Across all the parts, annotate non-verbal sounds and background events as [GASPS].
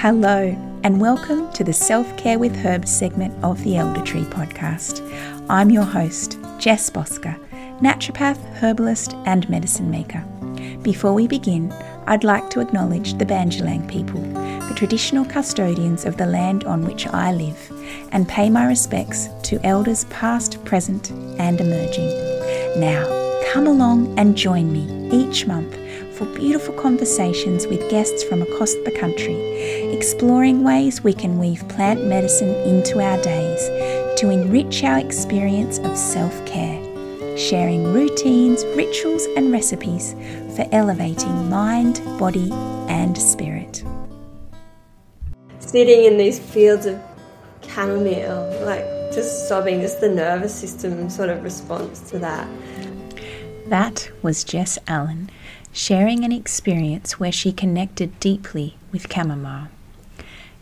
Hello, and welcome to the Self Care with Herbs segment of the Elder Tree podcast. I'm your host, Jess Bosker, naturopath, herbalist, and medicine maker. Before we begin, I'd like to acknowledge the Bundjalung people, the traditional custodians of the land on which I live, and pay my respects to elders past, present, and emerging. Now, come along and join me each month for beautiful conversations with guests from across the country, exploring ways we can weave plant medicine into our days to enrich our experience of self care, sharing routines, rituals, and recipes for elevating mind, body, and spirit. Sitting in these fields of chamomile, like just sobbing, just the nervous system sort of response to that. That was Jess Allan sharing an experience where she connected deeply with chamomile.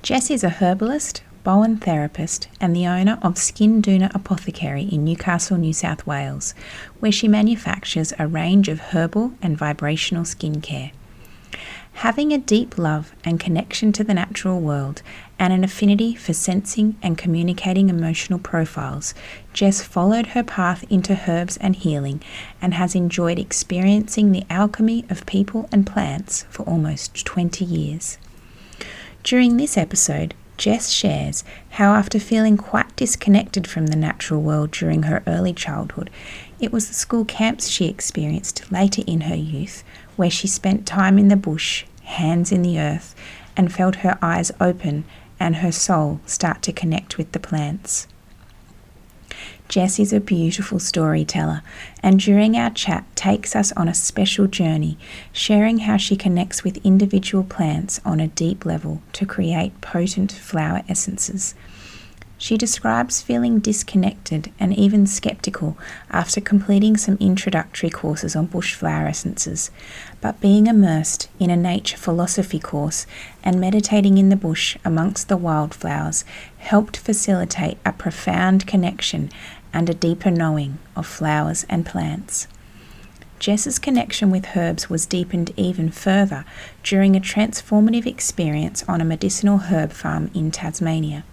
Jess is a herbalist, Bowen therapist, and the owner of Skindoona Apothecary in Newcastle, New South Wales, where she manufactures a range of herbal and vibrational skincare. Having a deep love and connection to the natural world and an affinity for sensing and communicating emotional profiles, Jess followed her path into herbs and healing and has enjoyed experiencing the alchemy of people and plants for almost 20 years. During this episode, Jess shares how, after feeling quite disconnected from the natural world during her early childhood, it was the school camps she experienced later in her youth where she spent time in the bush, hands in the earth, and felt her eyes open and her soul start to connect with the plants. Jess is a beautiful storyteller, and during our chat takes us on a special journey, sharing how she connects with individual plants on a deep level to create potent flower essences. She describes feeling disconnected and even skeptical after completing some introductory courses on bush flower essences, but being immersed in a nature philosophy course and meditating in the bush amongst the wildflowers helped facilitate a profound connection and a deeper knowing of flowers and plants. Jess's connection with herbs was deepened even further during a transformative experience on a medicinal herb farm in Tasmania.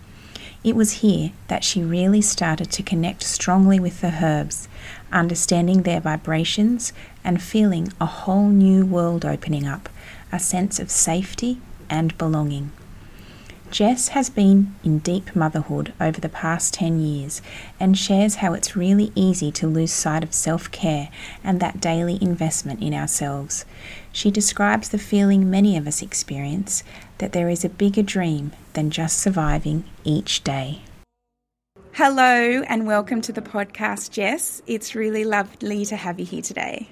It was here that she really started to connect strongly with the herbs, understanding their vibrations and feeling a whole new world opening up, a sense of safety and belonging. Jess has been in deep motherhood over the past 10 years and shares how it's really easy to lose sight of self care and that daily investment in ourselves. She describes the feeling many of us experience that there is a bigger dream than just surviving each day. Hello and welcome to the podcast, Jess. It's really lovely to have you here today.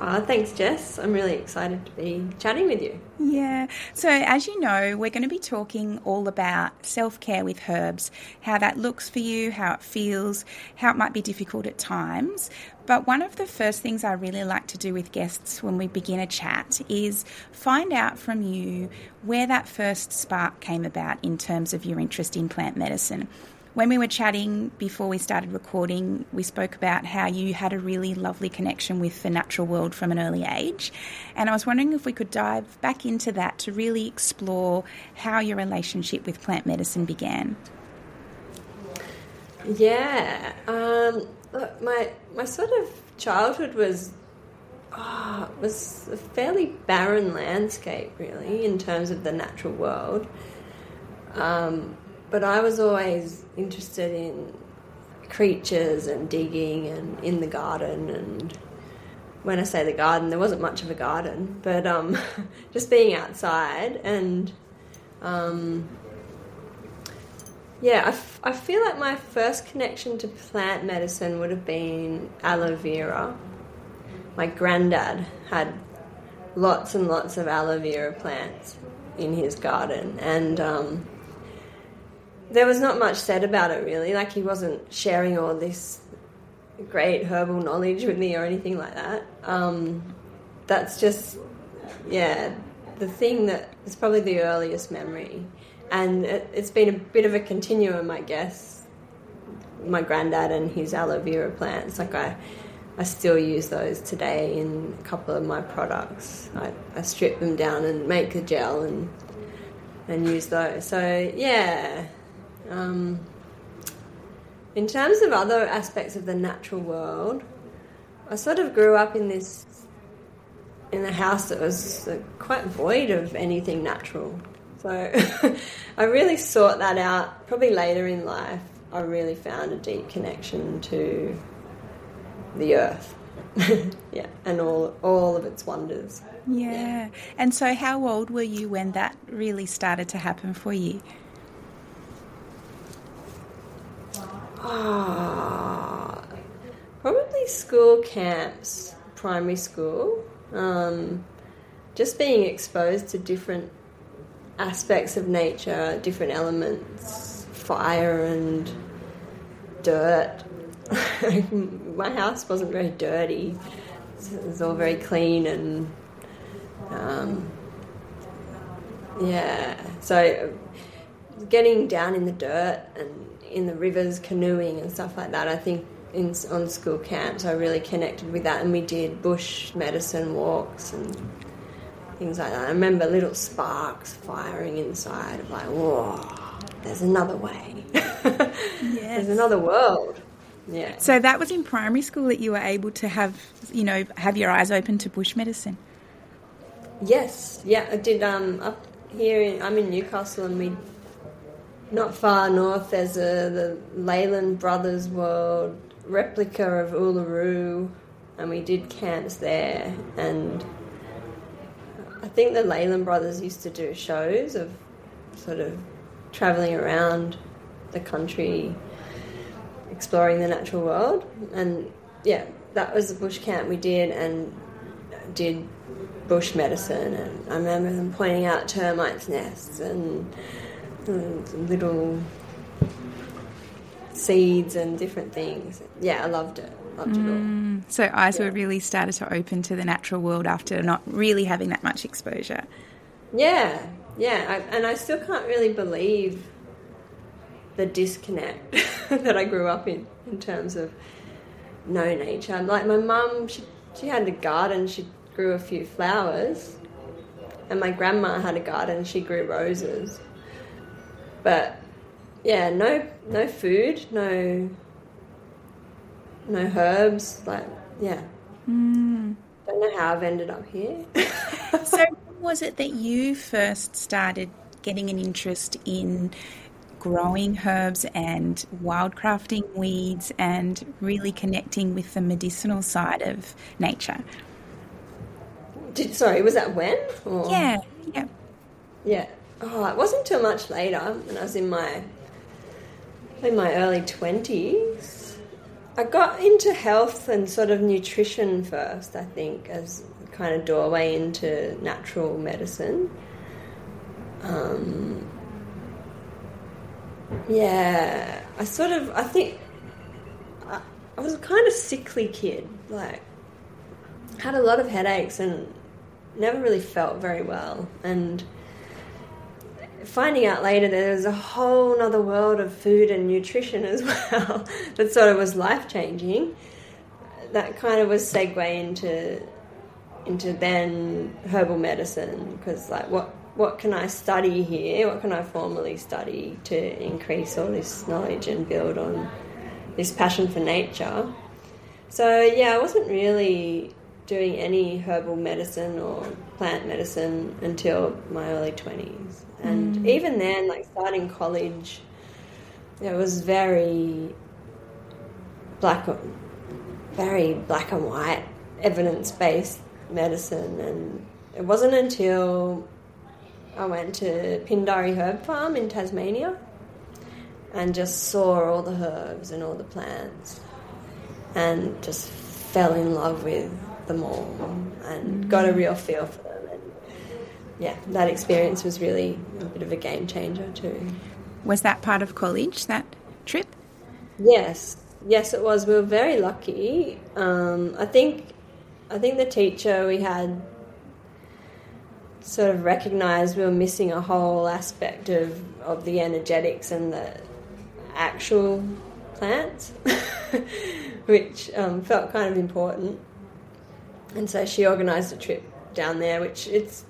Oh, thanks, Jess. I'm really excited to be chatting with you. Yeah. So, as you know, we're going to be talking all about self care with herbs, how that looks for you, how it feels, how it might be difficult at times. But one of the first things I really like to do with guests when we begin a chat is find out from you where that first spark came about in terms of your interest in plant medicine when we were chatting before we started recording, we spoke about how you had a really lovely connection with the natural world from an early age. And I was wondering if we could dive back into that to really explore how your relationship with plant medicine began. Yeah. Um, look, my, my sort of childhood was oh, was a fairly barren landscape, really, in terms of the natural world. Um, but I was always interested in creatures and digging and in the garden and when I say the garden, there wasn't much of a garden, but um, [LAUGHS] just being outside and um, yeah, I, f- I feel like my first connection to plant medicine would have been aloe vera. My granddad had lots and lots of aloe vera plants in his garden, and um, there was not much said about it really. Like he wasn't sharing all this great herbal knowledge with me or anything like that. Um, that's just, yeah, the thing that is probably the earliest memory. And it, it's been a bit of a continuum, I guess. My granddad and his aloe vera plants, like I, I still use those today in a couple of my products. I, I strip them down and make a gel and and use those. So yeah. Um, in terms of other aspects of the natural world, I sort of grew up in this in a house that was quite void of anything natural. So [LAUGHS] I really sought that out. Probably later in life, I really found a deep connection to the earth. [LAUGHS] yeah, and all all of its wonders. Yeah. yeah. And so how old were you when that really started to happen for you? Ah, probably school camps, primary school. Um, just being exposed to different aspects of nature, different elements, fire and dirt. [LAUGHS] My house wasn't very dirty. It was all very clean and um, yeah. So getting down in the dirt and in the rivers, canoeing and stuff like that. I think in, on school camps, I really connected with that, and we did bush medicine walks and things like that. I remember little sparks firing inside of like, whoa, there's another way. [LAUGHS] yes. There's another world. Yeah. So that was in primary school that you were able to have, you know, have your eyes open to bush medicine. Yes. Yeah, I did. Um, up here, in, I'm in Newcastle, and we not far north. There's a the Leyland Brothers World replica of Uluru, and we did camps there. And I think the Leyland brothers used to do shows of sort of traveling around the country, exploring the natural world. And yeah, that was the bush camp we did, and did bush medicine. And I remember them pointing out termites' nests and, and little seeds and different things. Yeah, I loved it. Loved it all. So eyes yeah. were really started to open to the natural world after not really having that much exposure. Yeah, yeah, I, and I still can't really believe the disconnect [LAUGHS] that I grew up in in terms of no nature. Like my mum, she she had a garden. She grew a few flowers, and my grandma had a garden. She grew roses, but yeah, no no food, no no herbs, like yeah. Mm. Don't know how I've ended up here. [LAUGHS] so was it that you first started getting an interest in growing herbs and wildcrafting weeds and really connecting with the medicinal side of nature? Did, sorry, was that when? Or? Yeah, yeah. Yeah. Oh, it wasn't until much later when I was in my in my early 20s. I got into health and sort of nutrition first, I think, as kind of doorway into natural medicine. Um, yeah, I sort of, I think, I, I was a kind of sickly kid, like, had a lot of headaches and never really felt very well. And finding out later that there's a whole other world of food and nutrition as [LAUGHS] well that sort of was life changing. That kind of was segue into into then herbal medicine because like what what can I study here? What can I formally study to increase all this knowledge and build on this passion for nature? So yeah, I wasn't really doing any herbal medicine or plant medicine until my early 20s. And mm. even then, like starting college, it was very black, very black and white, evidence based medicine. And it wasn't until I went to Pindari Herb Farm in Tasmania and just saw all the herbs and all the plants and just fell in love with them all and mm. got a real feel for them. Yeah, that experience was really a bit of a game changer too. Was that part of college, that trip? Yes, yes, it was. We were very lucky. Um, I think, I think the teacher we had sort of recognised we were missing a whole aspect of, of the energetics and the actual plants, [LAUGHS] which um, felt kind of important and so she organised a trip down there, which it's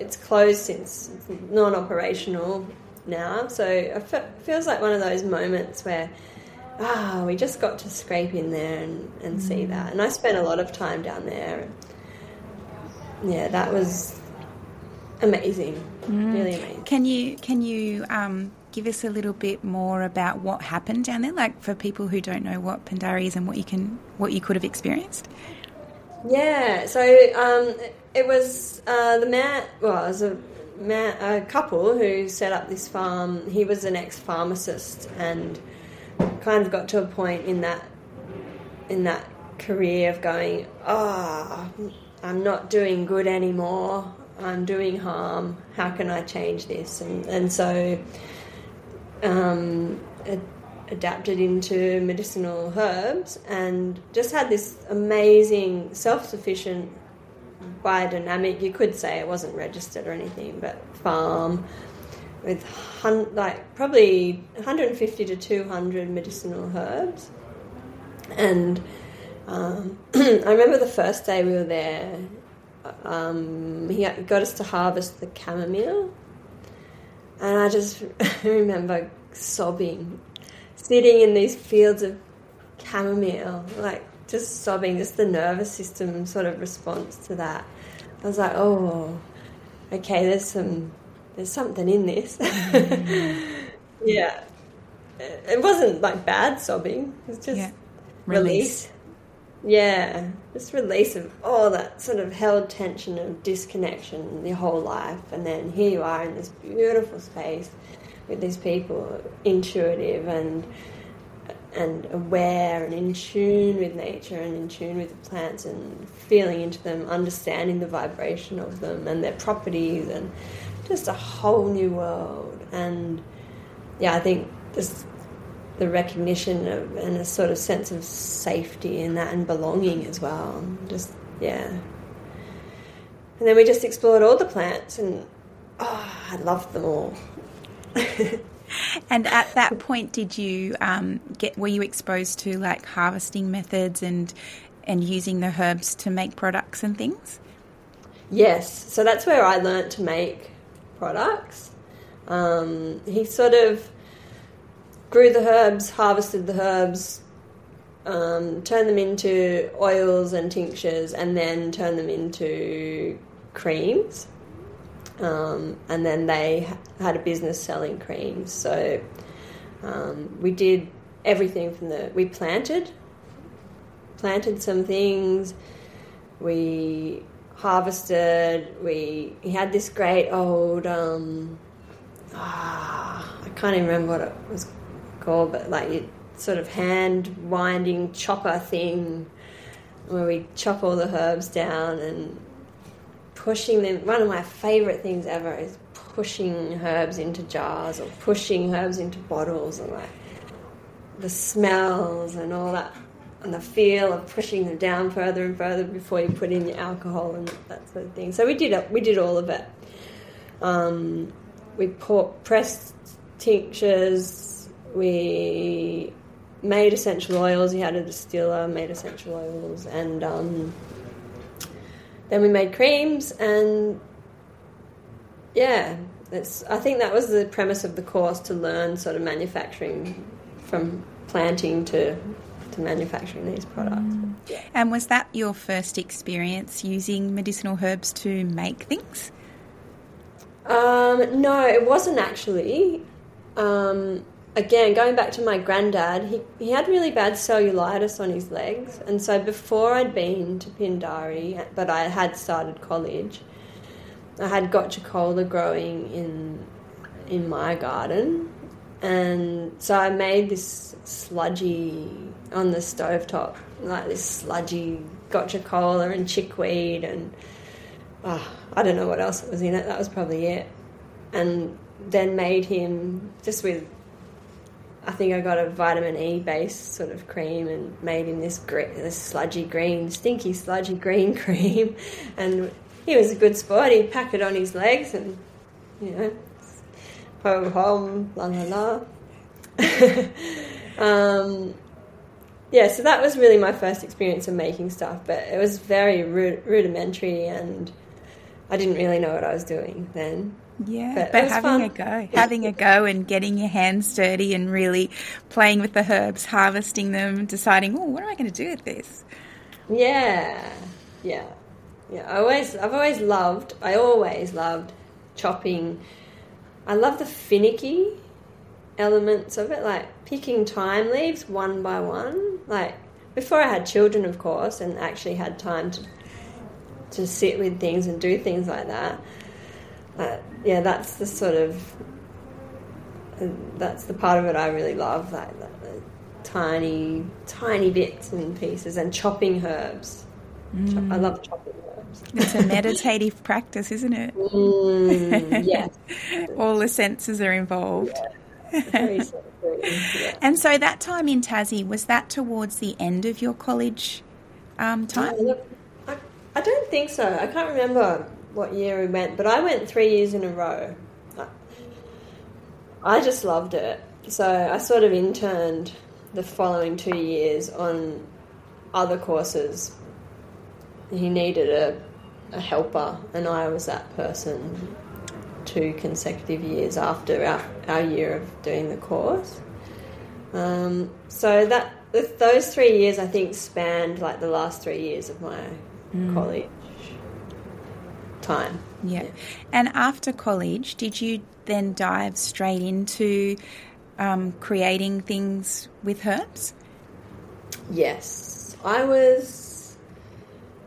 it's closed since it's non-operational now. So it feels like one of those moments where ah, we just got to scrape in there and, and see mm. that. And I spent a lot of time down there. And yeah, that was amazing, mm. really amazing. Can you can you um, give us a little bit more about what happened down there, like for people who don't know what Pindari is and what you can what you could have experienced? Yeah, so um, it was uh, the man. Well, it was a man, a couple who set up this farm. He was an ex pharmacist and kind of got to a point in that in that career of going, oh, I'm not doing good anymore. I'm doing harm. How can I change this? And and so um, adapted into medicinal herbs and just had this amazing self-sufficient biodynamic. You could say it wasn't registered or anything, but farm with hun- like probably 150 to 200 medicinal herbs. And um, [CLEARS THROAT] I remember the first day we were there, um, he got us to harvest the chamomile. And I just [LAUGHS] remember sobbing, sitting in these fields of chamomile, like just sobbing, just the nervous system sort of response to that. I was like, oh, okay, there's some there's something in this. [LAUGHS] Mm. yeah. It wasn't like bad sobbing. It was just yeah. release. release. Yeah, just release of all that sort of held tension of disconnection your whole life, and then here you are in this beautiful space with these people, intuitive and and aware and in tune with nature and in tune with the plants and feeling into them, understanding the vibration of them and their properties and just a whole new world. And yeah, I think just the recognition of and a sort of sense of safety in that and belonging as well. Just yeah. And then we just explored all the plants and oh, I loved them all. [LAUGHS] [LAUGHS] and at that point, did you um, get? Were you exposed to like harvesting methods and and using the herbs to make products and things? Yes, so that's where I learnt to make products. Um, he sort of grew the herbs, harvested the herbs, um, turned them into oils and tinctures, and then turned them into creams. Um, and then they had a business selling creams. So um, we did everything from the we planted, planted some things. We harvested. We he had this great old um, ah, I can't even remember what it was called, but like sort of hand winding chopper thing where we chop all the herbs down and pushing them. One of my favourite things ever is pushing herbs into jars or pushing herbs into bottles and like the smells and all that and the feel of pushing them down further and further before you put in your alcohol and that sort of thing. So we did we did all of it. Um, we poured, pressed tinctures. We made essential oils. We had a distiller, made essential oils, and um, then we made creams. And yeah, it's. I think that was the premise of the course to learn sort of manufacturing from planting to to manufacturing these products. Mm. And was that your first experience using medicinal herbs to make things? Um, no, it wasn't actually. Um, again, going back to my granddad, he, he had really bad cellulitis on his legs. And so before I'd been to Pindari, but I had started college, I had gotu kola growing in in my garden and so I made this sludgy on the stove top, like this sludgy gotu kola and chickweed and oh, I don't know what else was in it. That was probably it. And then made him just with I think I got a vitamin E based sort of cream and made him this this sludgy green, stinky sludgy green [LAUGHS] cream, and he was a good sport. He'd pack it on his legs and you know ho hum, la la la. [LAUGHS] um, yeah, so that was really my first experience of making stuff, but it was very rudimentary and I didn't really know what I was doing then. Yeah, but, but having fun. a go, having a go and getting your hands dirty and really playing with the herbs, harvesting them, deciding, oh, what am I going to do with this? Yeah, yeah, yeah. I always, I've always loved, I always loved chopping. I love the finicky elements of it, like picking thyme leaves one by one. Like before I had children, of course, and actually had time to to sit with things and do things like that. But yeah, that's the sort of that's the part of it I really love, like tiny, tiny bits and pieces, and chopping herbs. Mm. I love chopping herbs. It's a meditative [LAUGHS] practice, isn't it? Mm, yes. [LAUGHS] All the senses are involved. Yeah. yeah. And so that time in Tassie, was that towards the end of your college um, time? Yeah, look, I, I don't think so. I can't remember what year we went, but I went three years in a row. I just loved it. So I sort of interned the following two years on other courses. He needed a, a helper, and I was that person two consecutive years after our, our year of doing the course. Um, so that those three years, I think, spanned like the last three years of my mm. college time. Yeah. yeah. And after college, did you then dive straight into um, creating things with herbs? Yes. I was.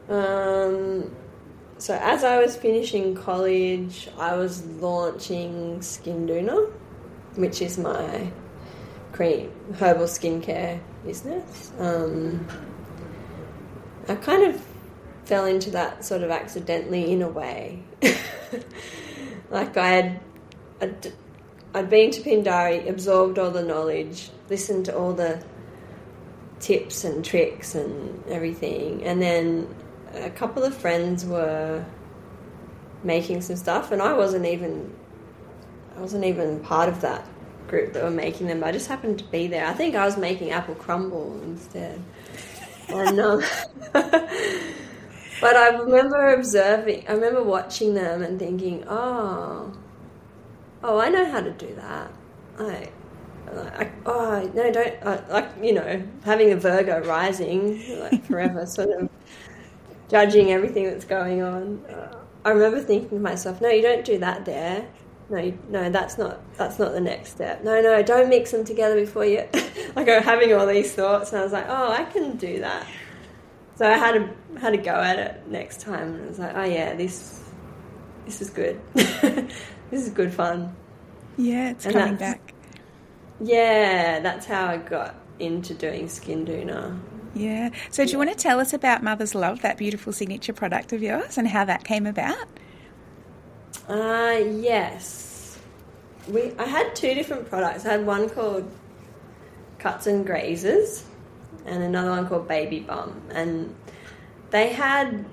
Um, so, as I was finishing college, I was launching Skindoona, which is my cream herbal skincare business. Um, I kind of fell into that sort of accidentally in a way. [LAUGHS] like I had, I'd, I'd been to Pindari, absorbed all the knowledge, listened to all the tips and tricks and everything, and then a couple of friends were making some stuff, and I wasn't even, I wasn't even part of that group that were making them. I just happened to be there. I think I was making apple crumble instead, and [LAUGHS] But I remember observing, I remember watching them and thinking, oh, oh, I know how to do that. I, I oh, no, don't, uh, like, you know, having a Virgo rising, like [LAUGHS] forever, sort of judging everything that's going on. Uh, I remember thinking to myself, no, you don't do that there. No, no, that's not that's not the next step. No, no, don't mix them together before you. [LAUGHS] like I'm having all these thoughts, and I was like, oh, I can do that. So I had a had a go at it next time, and I was like, oh yeah, this this is good. [LAUGHS] this is good fun. Yeah, it's and coming back. Yeah, that's how I got into doing skin Skindoona. Yeah. So, do you want to tell us about Mother's Love, that beautiful signature product of yours, and how that came about? Uh, yes. We I had two different products. I had one called Cuts and Grazes, and another one called Baby Bum, and they had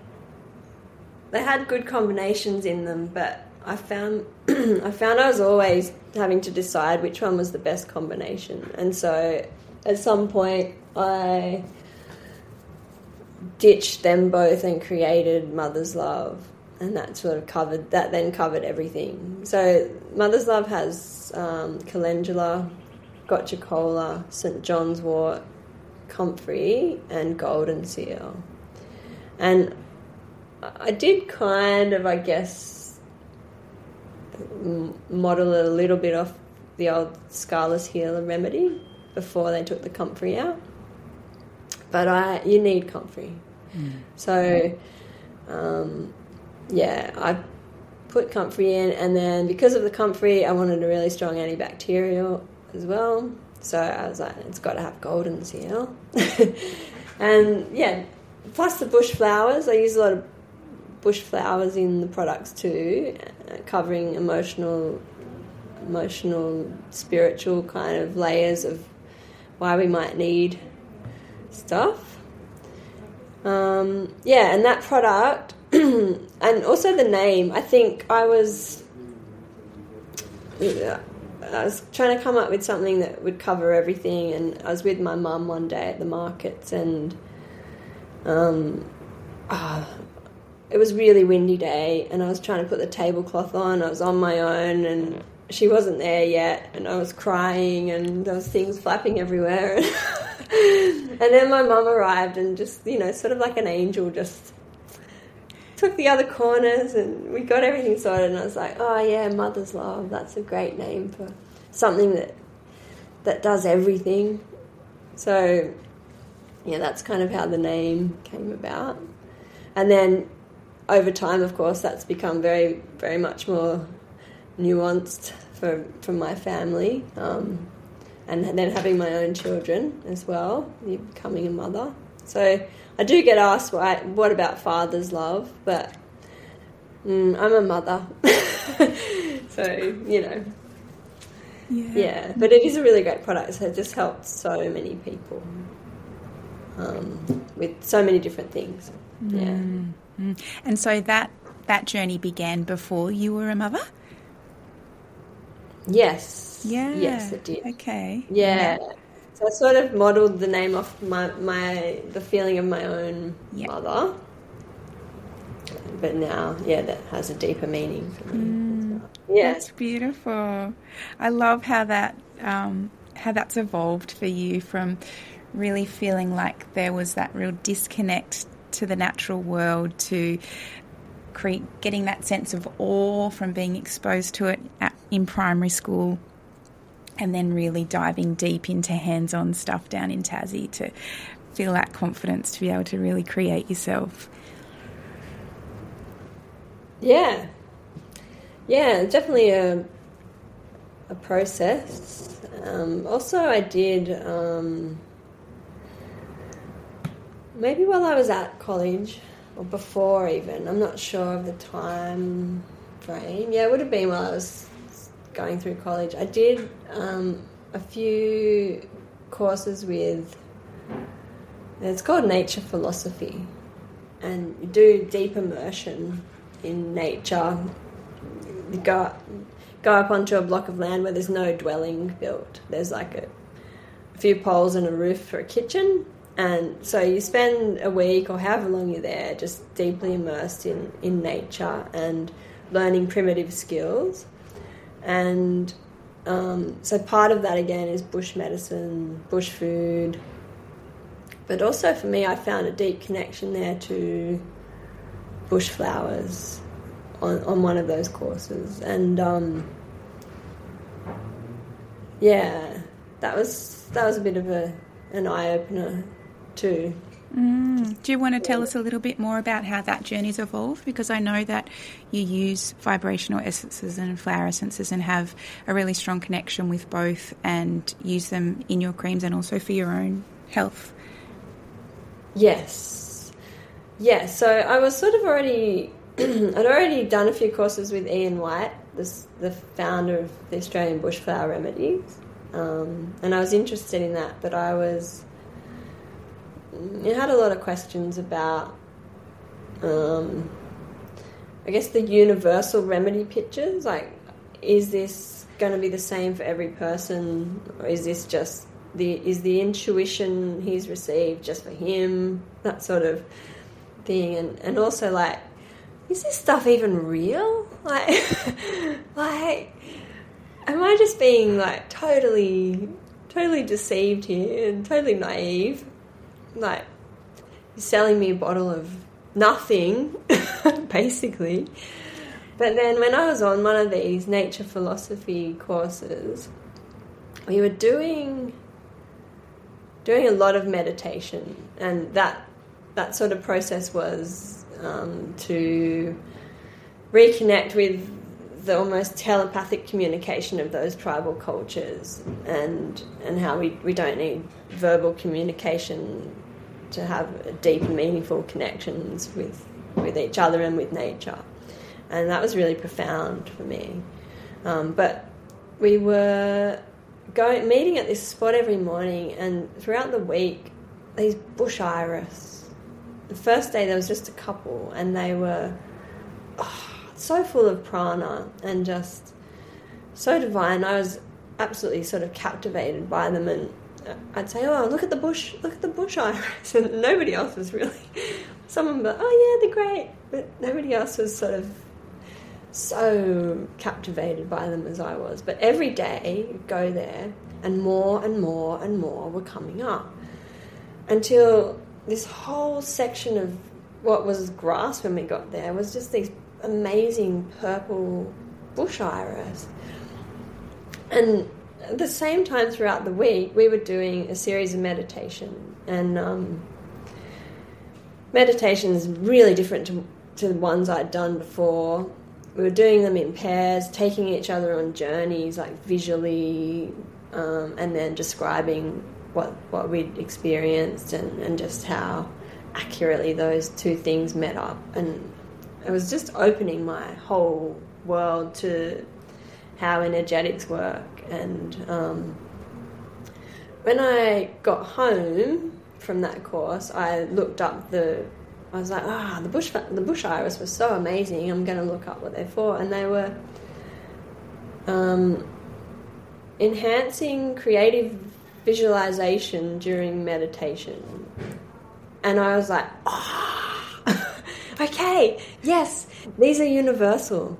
they had good combinations in them, but I found [CLEARS THROAT] I found I was always having to decide which one was the best combination, and so at some point I ditched them both and created Mother's Love, and that sort of covered that. Then covered everything. So Mother's Love has um, calendula, gotu kola, St John's wort, comfrey and golden seal. And I did kind of, I guess, model a little bit off the old Scarless Healer remedy before they took the comfrey out. But I, you need comfrey. Mm. So, um, yeah, I put comfrey in, and then because of the comfrey, I wanted a really strong antibacterial as well. So I was like, it's got to have golden seal. [LAUGHS] and yeah, plus the bush flowers. I use a lot of bush flowers in the products too, uh, covering emotional, emotional, spiritual kind of layers of why we might need stuff. Um, yeah, and that product, [CLEARS THROAT] and also the name. I think I was. I was trying to come up with something that would cover everything, and I was with my mum one day at the markets, and um, uh, it was really windy day and I was trying to put the tablecloth on. I was on my own and she wasn't there yet and I was crying and there was things flapping everywhere. [LAUGHS] and then my mum arrived and just, you know, sort of like an angel just took the other corners and we got everything sorted and I was like, oh yeah, mother's love, that's a great name for something that that does everything. So yeah, that's kind of how the name came about. And then over time, of course, that's become very, very much more nuanced for for my family, um, and then having my own children as well, becoming a mother. So I do get asked, why, what about father's love? But mm, I'm a mother, [LAUGHS] so you know. Yeah. yeah, but it is a really great product. So it just helped so many people um, with so many different things. Mm. Yeah. Mm. And so that that journey began before you were a mother. Yes. Yeah. Yes, it did. Okay. Yeah. yeah. So I sort of modelled the name off my my the feeling of my own yep. mother. But now, yeah, that has a deeper meaning for me. Mm, yeah, that's beautiful. I love how that um, how that's evolved for you from really feeling like there was that real disconnect to the natural world to create, getting that sense of awe from being exposed to it at, in primary school and then really diving deep into hands on stuff down in Tassie to feel that confidence to be able to really create yourself. Yeah. Yeah, definitely a, a process. Um, also, I did. Um, maybe while I was at college or before even. I'm not sure of the time frame. Yeah, it would have been while I was going through college. I did um, a few courses with. It's called nature philosophy, and you do deep immersion in nature. You go go up onto a block of land where there's no dwelling built. There's like a, a few poles and a roof for a kitchen, and so you spend a week or however long you're there just deeply immersed in, in nature and learning primitive skills. And um, so part of that again is bush medicine, bush food. But also for me, I found a deep connection there to bush flowers on, on one of those courses. And um, yeah, that was that was a bit of a an eye opener too. Mm. Do you want to tell us a little bit more about how that journey's evolved? Because I know that you use vibrational essences and flower essences and have a really strong connection with both and use them in your creams and also for your own health. Yes. Yeah, so I was sort of already, [CLEARS THROAT] I'd already done a few courses with Ian White, this, the founder of the Australian Bushflower Remedies. Um, and I was interested in that, but I was you had a lot of questions about, um, I guess, the universal remedy pictures. Like, is this going to be the same for every person, or is this just the is the intuition he's received just for him? That sort of thing, and and also like, is this stuff even real? Like, [LAUGHS] like, am I just being like totally, totally deceived here and totally naive? Like he's selling me a bottle of nothing, [LAUGHS] basically. But then when I was on one of these nature philosophy courses, we were doing doing a lot of meditation, and that that sort of process was um, to reconnect with the almost telepathic communication of those tribal cultures and and how we, we don't need verbal communication to have deep and meaningful connections with with each other and with nature, and that was really profound for me. Um, but we were going meeting at this spot every morning, and throughout the week, these bush iris. The first day there was just a couple, and they were oh, so full of prana and just so divine. I was absolutely sort of captivated by them and I'd say, "Oh, look at the bush! Look at the bush iris," [LAUGHS] and nobody else was really [LAUGHS] someone but, oh yeah, they're great, but nobody else was sort of so captivated by them as I was. But every day, you'd go there, and more and more and more were coming up until this whole section of what was grass when we got there was just these amazing purple bush iris. And at the same time throughout the week, we were doing a series of meditation, and um, meditation is really different to, to the ones I'd done before. We were doing them in pairs, taking each other on journeys, like visually, um, and then describing what what we'd experienced and, and just how accurately those two things met up. And it was just opening my whole world to how energetics work. And um, when I got home from that course, I looked up the. I was like, ah, oh, the bush the bush iris was so amazing. I'm going to look up what they're for, and they were um, enhancing creative visualization during meditation. And I was like, oh, [LAUGHS] okay, yes, these are universal.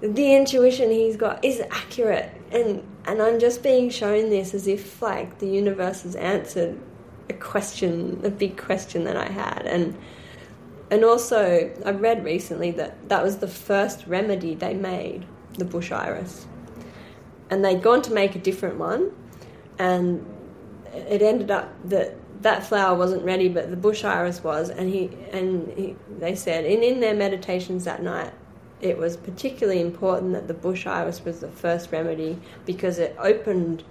The intuition he's got is accurate. And, and I'm just being shown this as if like the universe has answered a question, a big question that I had. And, and also, I read recently that that was the first remedy they made, the bush iris. And they'd gone to make a different one, and it ended up that that flower wasn't ready, but the bush iris was, and he and he, they said in in their meditations that night, it was particularly important that the bush iris was the first remedy because it opened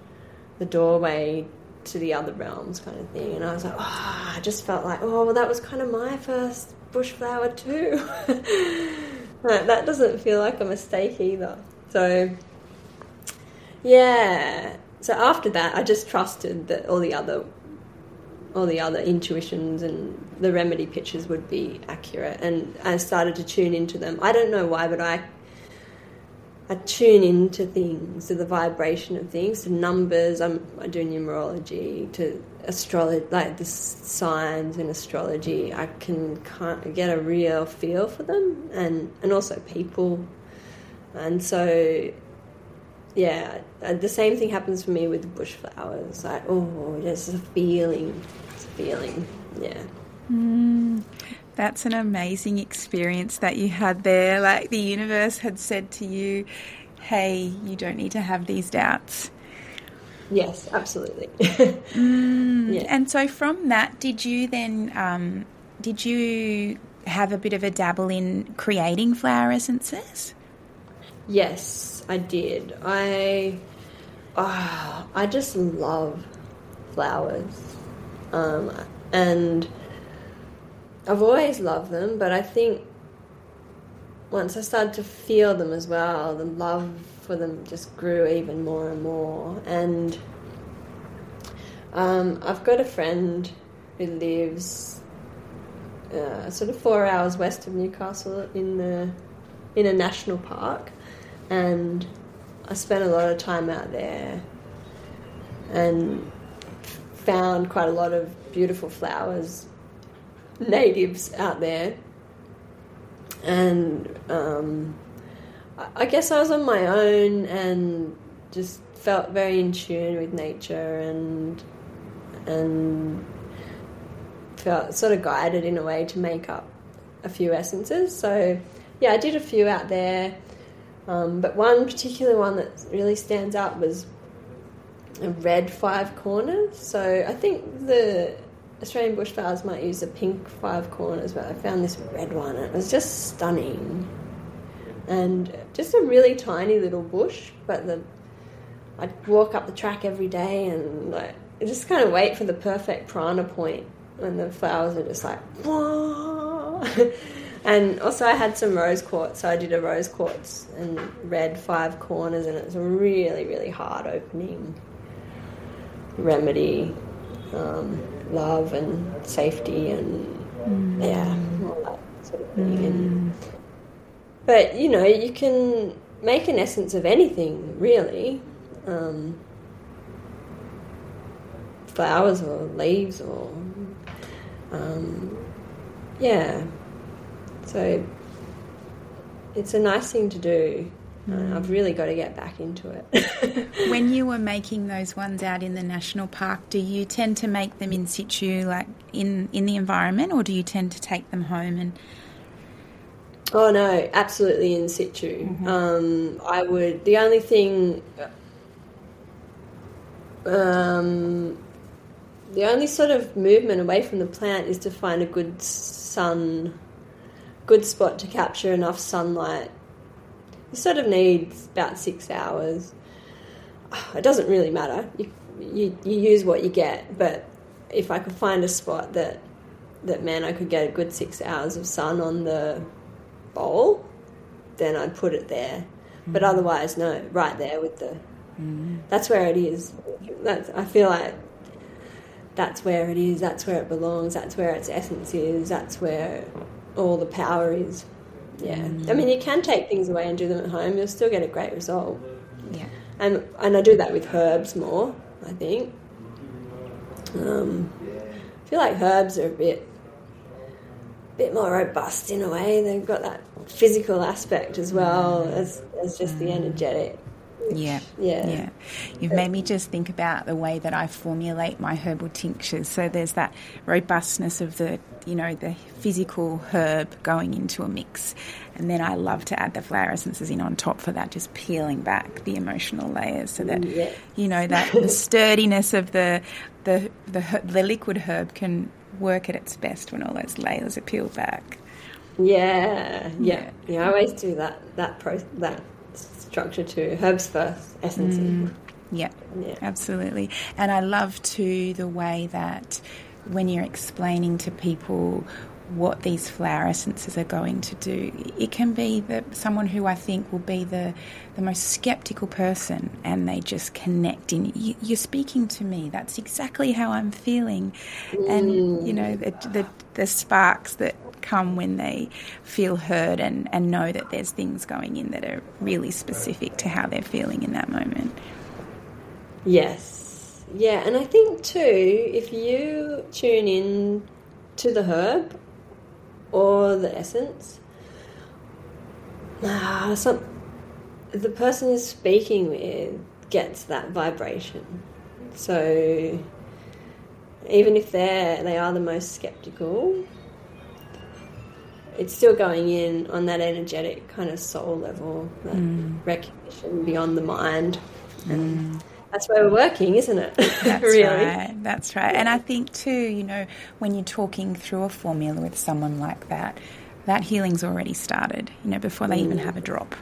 the doorway to the other realms, kind of thing. And I was like, oh, I just felt like, oh, well, that was kind of my first bush flower too. [LAUGHS] that doesn't feel like a mistake either. So, yeah, so after that, I just trusted that all the other all the other intuitions and the remedy pictures would be accurate, and I started to tune into them. I don't know why, but I I tune into things, to the vibration of things, to numbers. I'm, I do numerology, to astrology, like the signs in astrology. I can kind get a real feel for them, and and also people, and so yeah, uh, the same thing happens for me with the bush flowers. Like, oh, there's a feeling, it's a feeling, yeah. Mm, that's an amazing experience that you had there. Like the universe had said to you, hey, you don't need to have these doubts. Yes, absolutely. [LAUGHS] mm, yeah. And so from that, did you then, um, did you have a bit of a dabble in creating flower essences? Yes, I did. I oh, I just love flowers. Um, and I've always loved them, but I think once I started to feel them as well, the love for them just grew even more and more. And um, I've got a friend who lives uh, sort of four hours west of Newcastle in the in a national park, and I spent a lot of time out there and found quite a lot of beautiful flowers, natives out there, and um, I guess I was on my own and just felt very in tune with nature and and felt sort of guided in a way to make up a few essences. So yeah, I did a few out there um, but one particular one that really stands out was a red five corners. So I think the Australian bushflowers might use a pink five corners, but I found this red one. It was just stunning, and just a really tiny little bush. But the I'd walk up the track every day and like just kind of wait for the perfect prana point when the flowers are just like. [LAUGHS] And also, I had some rose quartz, so I did a rose quartz and red five corners, and it's a really, really hard opening remedy, um, love and safety, and mm. yeah, all that sort of thing. Mm. And, but you know, you can make an essence of anything, really. Um, flowers or leaves or um, yeah, so it's a nice thing to do. Uh, I've really got to get back into it. [LAUGHS] when you were making those ones out in the national park, do you tend to make them in situ, like in in the environment, or do you tend to take them home and? Oh no, absolutely in situ. Mm-hmm. Um, I would. The only thing, um, the only sort of movement away from the plant is to find a good sun, good spot to capture enough sunlight you sort of need about six hours. [SIGHS] It doesn't really matter. You, you, you use what you get, but if I could find a spot that that man I could get a good six hours of sun on the bowl, then I'd put it there. Mm. But otherwise, no, right there with the. Mm. That's where it is. That's I feel like that's where it is. That's where it belongs. That's where its essence is. That's where all the power is. Yeah, mm. I mean, you can take things away and do them at home. You'll still get a great result. Yeah, and and I do that with herbs more. I think. Um, I feel like herbs are a bit, bit more robust in a way. They've got that physical aspect as well as as just the mm. energetic. Yeah. Yeah. Yeah. You've made me just think about the way that I formulate my herbal tinctures. So there's that robustness of the, you know, the physical herb going into a mix. And then I love to add the flower essences in on top for that, just peeling back the emotional layers so that, yeah. you know, that the [LAUGHS] sturdiness of the, the, the, the liquid herb can work at its best when all those layers are peeled back. Yeah, yeah, yeah. I always do that. That pro that structure too. Herbs first, essence. Mm, yeah, yeah, absolutely. And I love too the way that when you're explaining to people what these flower essences are going to do. It can be that someone who I think will be the the most skeptical person, and they just connect in. You, are speaking to me. That's exactly how I'm feeling, mm. and you know the, the the sparks that come when they feel heard and, and know that there's things going in that are really specific to how they're feeling in that moment. Yes. Yeah, and I think too, if you tune in to the herb or the essence, ah, some, the person you're speaking with gets that vibration. So even if they're they are the most skeptical, it's still going in on that energetic kind of soul level, that mm. recognition beyond the mind. And mm. that's where we're working, isn't it? [LAUGHS] That's really. right. That's right. And I think too, you know, when you're talking through a formula with someone like that, that healing's already started, you know, before they mm. even have a drop.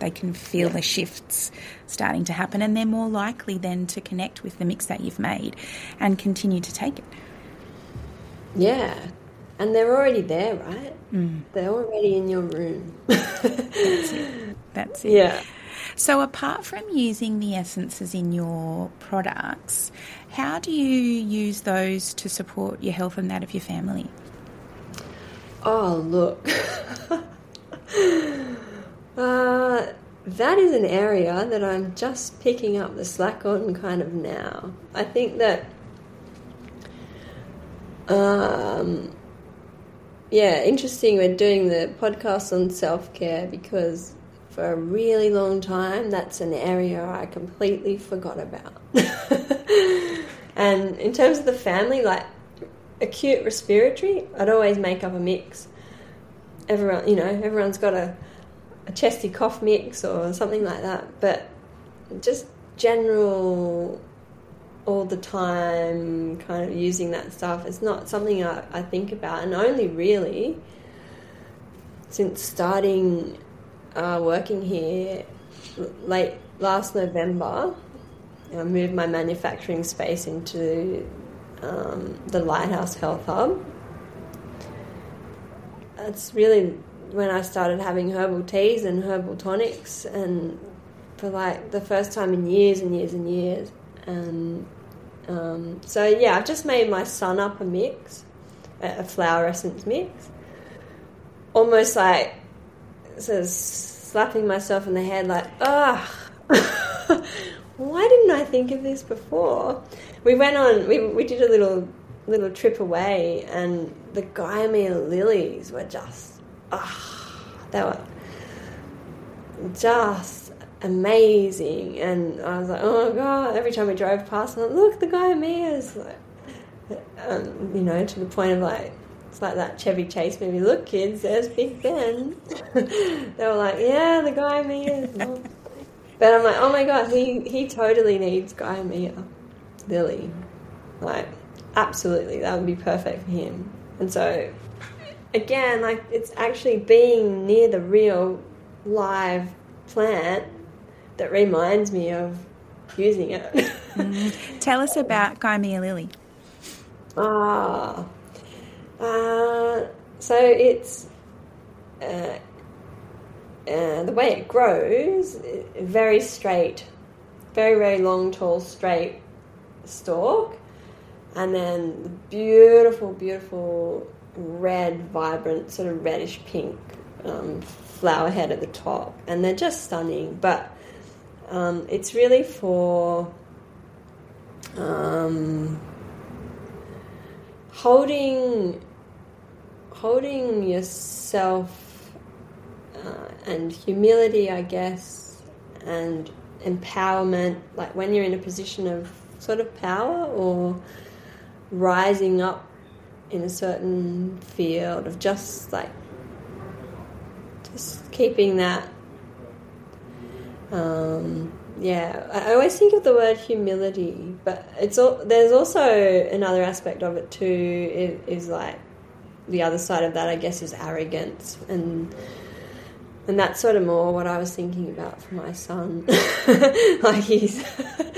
They can feel yeah. the shifts starting to happen, and they're more likely then to connect with the mix that you've made and continue to take it. Yeah, and they're already there, right? Mm. They're already in your room. That's it. That's it. Yeah. So, apart from using the essences in your products, how do you use those to support your health and that of your family? Oh, look. [LAUGHS] uh, that is an area that I'm just picking up the slack on kind of now. I think that um, yeah, interesting. We're doing the podcast on self care because for a really long time, that's an area I completely forgot about. [LAUGHS] and in terms of the family, like acute respiratory, I'd always make up a mix. Everyone, you know, everyone's got a, a chesty cough mix or something like that, but just general all the time, kind of using that stuff. It's not something I, I think about, and only really since starting uh, working here late last November. I moved my manufacturing space into um, the Lighthouse Health Hub. That's really when I started having herbal teas and herbal tonics, and for like the first time in years and years and years. And um, so yeah, I've just made my sun up a mix, a flower essence mix. Almost like sort slapping myself in the head, like, ah, [LAUGHS] why didn't I think of this before? We went on, we, we did a little little trip away, and the Gymea lilies were just, ah, they were just amazing. And I was like, oh my god! Every time we drove past, I'm like, look, the Gymeas, like, um, you know, to the point of like. It's like that Chevy Chase movie. Look, kids, there's Big Ben. [LAUGHS] they were like, "Yeah, the Gymeas." [LAUGHS] but I'm like, "Oh my god, he he totally needs Gymea, Lily." Like, absolutely, that would be perfect for him. And so, again, like it's actually being near the real live plant that reminds me of using it. mm. Tell us about Gymea lily. Ah, uh, so it's uh, uh, the way it grows, very straight, very very long, tall, straight stalk, and then the beautiful, beautiful red, vibrant, sort of reddish pink um, flower head at the top, and they're just stunning. But um, it's really for um, holding holding yourself uh, and humility, I guess, and empowerment, like when you're in a position of sort of power or rising up in a certain field of just like just keeping that um, yeah I always think of the word humility but it's all, there's also another aspect of it too is, is like the other side of that I guess is arrogance and and that's sort of more what I was thinking about for my son. [LAUGHS] like he's [LAUGHS]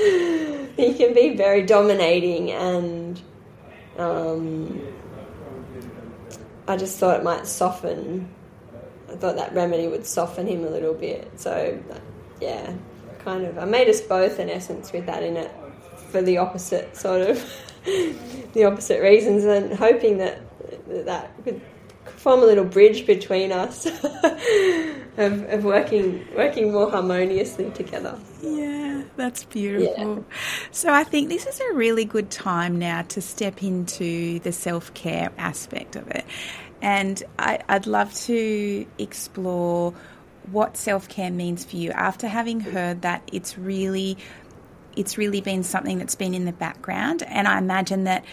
he can be very dominating and um, I just thought it might soften. I thought that remedy would soften him a little bit. So, yeah, kind of. I made us both in essence with that in it for the opposite sort of [LAUGHS] the opposite reasons, and hoping that that could form a little bridge between us [LAUGHS] of, of working working more harmoniously together. Yeah, that's beautiful. Yeah. So I think this is a really good time now to step into the self care aspect of it. And I, I'd love to explore what self care means for you after having heard that it's really it's really been something that's been in the background and I imagine that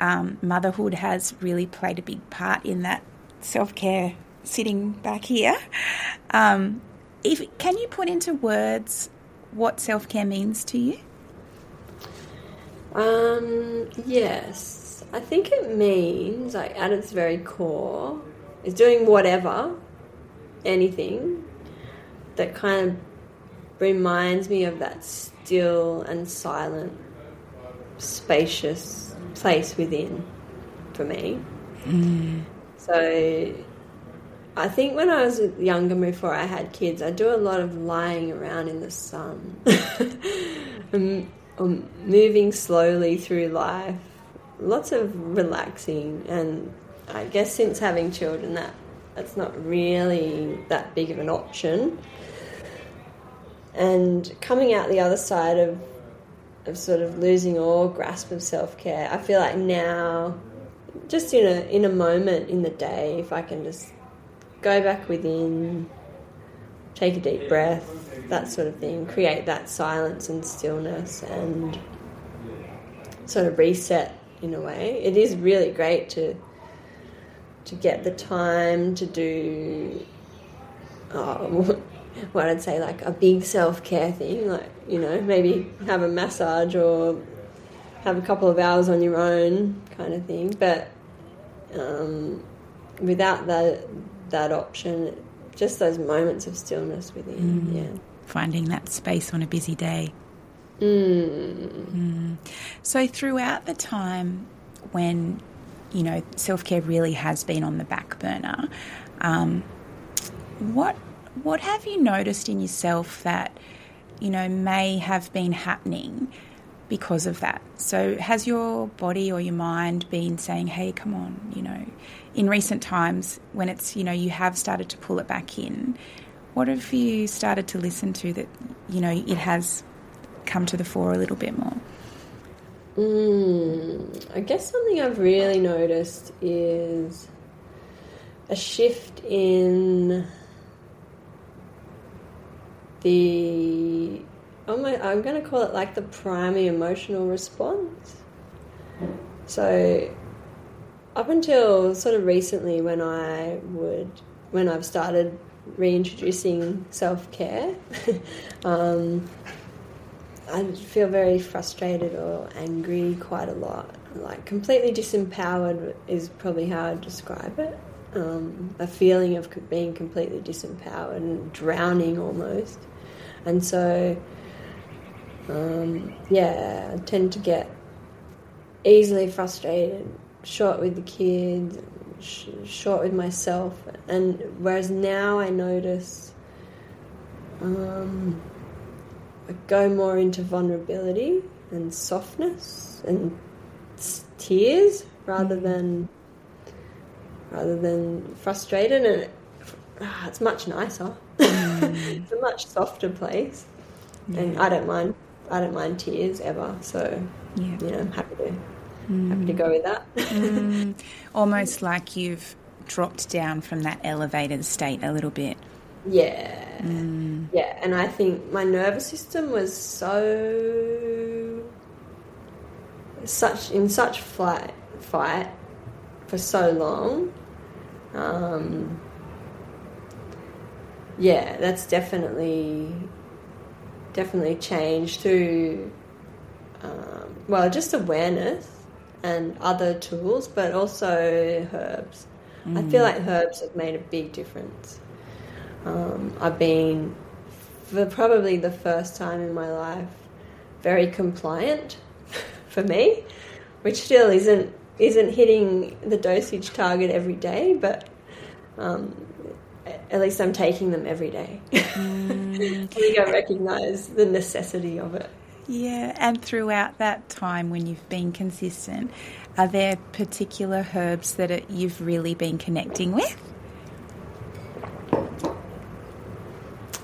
um, motherhood has really played a big part in that self care sitting back here. Um, if can you put into words what self care means to you? Um, yes, I think it means like at its very core is doing whatever, anything that kind of reminds me of that still and silent, spacious place within for me. Mm. So I think when I was younger, before I had kids, I do a lot of lying around in the sun, and, [LAUGHS] um, moving slowly through life, lots of relaxing. And I guess since having children, that that's not really that big of an option. And coming out the other side of of sort of losing all grasp of self care, I feel like now, just in a in a moment in the day, if I can just go back within, take a deep breath, that sort of thing, create that silence and stillness and sort of reset in a way. It is really great to to get the time to do oh, [LAUGHS] what I'd say like a big self care thing, like you know maybe have a massage or have a couple of hours on your own kind of thing. But um, without that that option, just those moments of stillness within, mm. yeah. Finding that space on a busy day. Mm. Mm. So throughout the time when you know self care really has been on the back burner, um, what what have you noticed in yourself that you know may have been happening because of that? So has your body or your mind been saying, "Hey, come on," you know, in recent times when it's you know you have started to pull it back in what have you started to listen to that you know it has come to the fore a little bit more Mm, I guess something I've really noticed is a shift in the my, I'm going to call it like the primary emotional response. So up until sort of recently when I would when I've started reintroducing self care, [LAUGHS] um, I feel very frustrated or angry quite a lot. Like completely disempowered is probably how I describe it. Um, a feeling of being completely disempowered and drowning almost. And so, um, yeah, I tend to get easily frustrated, short with the kids, short with myself. And whereas now I notice um, go more into vulnerability and softness and tears rather mm. than rather than frustrated and it, ah, it's much nicer mm. [LAUGHS] it's a much softer place yeah. and I don't mind I don't mind tears ever so yeah. you know I'm happy to mm. happy to go with that mm. [LAUGHS] almost like you've dropped down from that elevated state a little bit yeah. Mm. Yeah, and I think my nervous system was so such in such flight fight for so long. Um, yeah, that's definitely definitely changed through um, well, just awareness and other tools, but also herbs. Mm. I feel mm. like herbs have made a big difference. Um, I've been, for probably the first time in my life, very compliant [LAUGHS] for me, which still isn't isn't hitting the dosage target every day, but um, at least I'm taking them every day. Mm. [LAUGHS] I think I recognise the necessity of it. Yeah, and throughout that time when you've been consistent, are there particular herbs that you've really been connecting with?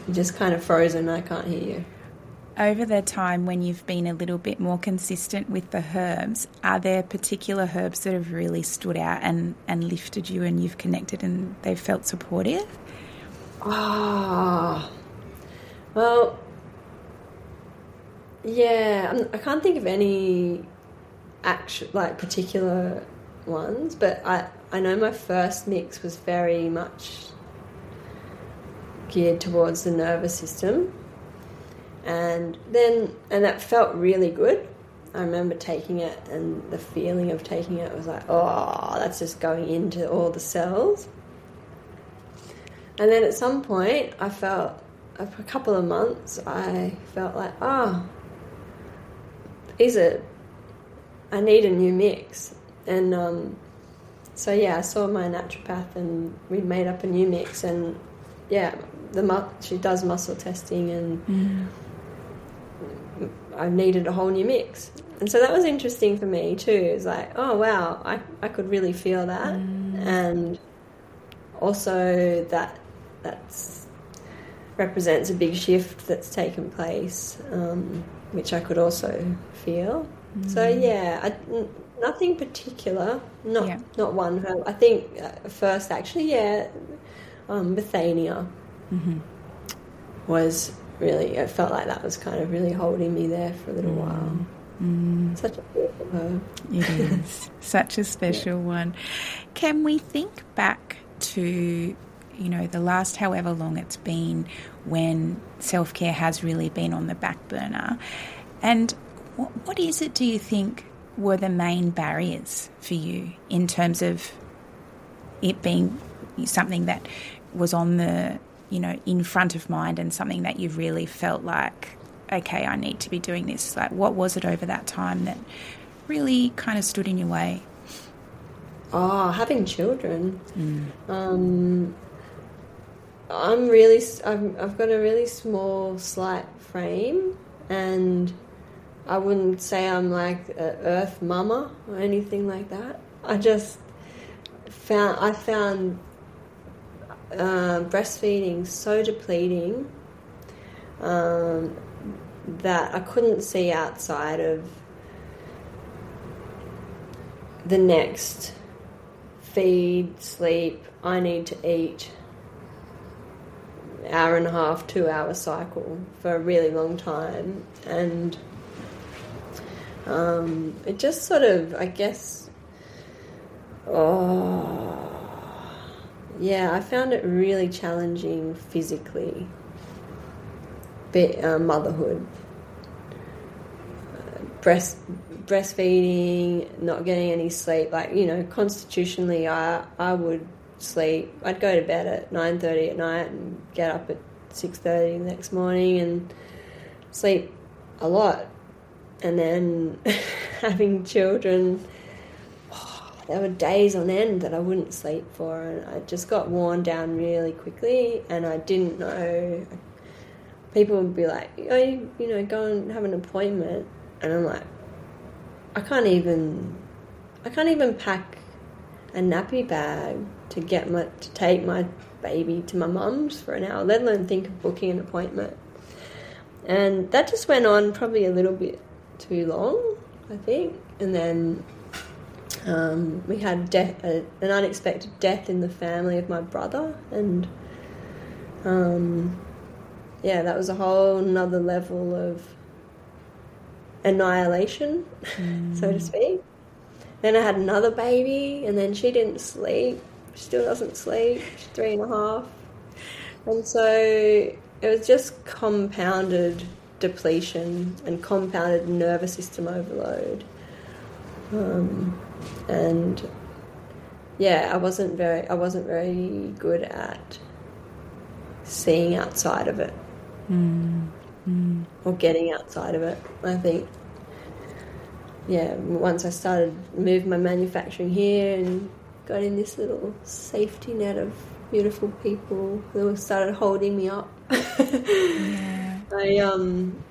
You're just kind of frozen. I can't hear you. Over the time when you've been a little bit more consistent with the herbs, are there particular herbs that have really stood out and, and lifted you and you've connected and they've felt supportive? Ah, oh, well, yeah, I'm, I can not think of any actual like particular ones, but I I know my first mix was very much geared towards the nervous system. And then, and that felt really good. I remember taking it, and the feeling of taking it was like, oh, that's just going into all the cells. And then at some point, I felt, a couple of months, I felt like, oh, is it? I need a new mix. And um, so, yeah, I saw my naturopath, and we made up a new mix. And yeah, the she does muscle testing, and mm. I needed a whole new mix. And so that was interesting for me too. It's like, oh wow, I, I could really feel that, mm. and also that that's represents a big shift that's taken place, um, which I could also feel. Mm. So yeah, I, nothing particular, not yeah. not one. I think uh, first actually, yeah, um, Withania mm-hmm. was really, it felt like that was kind of really holding me there for a little mm. while. Mm. Such a beautiful herb. It is. [LAUGHS] Such a special yeah. one. Can we think back to, you know, the last however long it's been when self care has really been on the back burner? And what, what is it, do you think, were the main barriers for you in terms of it being something that was on the you know, in front of mind and something that you've really felt like, okay, I need to be doing this? Like, what was it over that time that really kind of stood in your way? Oh, having children. Mm. Um, I'm really, I'm, I've got a really small, slight frame, and I wouldn't say I'm like an earth mama or anything like that. I just found, I found uh, breastfeeding so depleting um, that I couldn't see outside of the next feed, sleep, I need to eat, hour and a half, two hour cycle for a really long time. And um, it just sort of, I guess, oh, yeah, I found it really challenging physically. Be, uh, motherhood, uh, breast breastfeeding, not getting any sleep. Like you know, constitutionally, I I would sleep. I'd go to bed at nine thirty at night and get up at six thirty the next morning and sleep a lot. And then [LAUGHS] having children, there were days on end that I wouldn't sleep for, and I just got worn down really quickly. And I didn't know. People would be like, "Oh, you, you know, go and have an appointment," and I'm like, I can't even, I can't even pack a nappy bag to get my to take my baby to my mum's for an hour, let alone think of booking an appointment. And that just went on probably a little bit too long, I think. And then um, we had death, uh, an unexpected death in the family of my brother, and um, yeah, that was a whole another level of annihilation, mm. [LAUGHS] so to speak. Then I had another baby, and then she didn't sleep. She still doesn't sleep. She's three and a half. And so it was just compounded depletion and compounded nervous system overload. Um, and yeah, I wasn't very I wasn't very good at seeing outside of it. Mm. Mm. Or getting outside of it, I think yeah, once I started move my manufacturing here and got in this little safety net of beautiful people who started holding me up. [LAUGHS] yeah. [LAUGHS] I um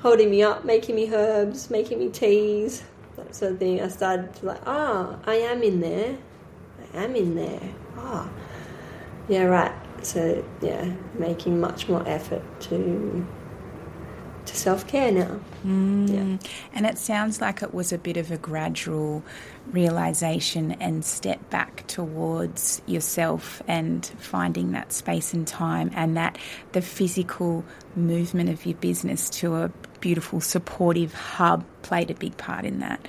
holding me up, making me herbs, making me teas, of thing. I started to like, oh, I am in there. I am in there. Oh. yeah, right. So yeah, making much more effort to to self care now. Mm. Yeah. And it sounds like it was a bit of a gradual realization and step back towards yourself and finding that space and time, and that the physical movement of your business to a beautiful, supportive hub played a big part in that.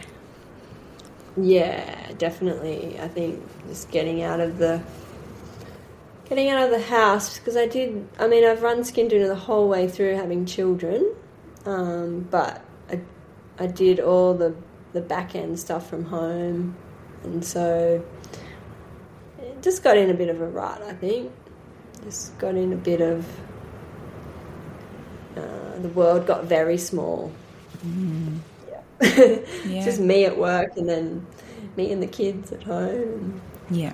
Yeah, definitely. I think just getting out of the getting out of the house because I did. I mean, I've run Skindoona the whole way through having children, um, but I, I did all the, the back end stuff from home, and so it just got in a bit of a rut, I think. Just got in a bit of. Uh, the world got very small. Mm. Yeah. [LAUGHS] yeah. just me at work and then me and the kids at home. Yeah.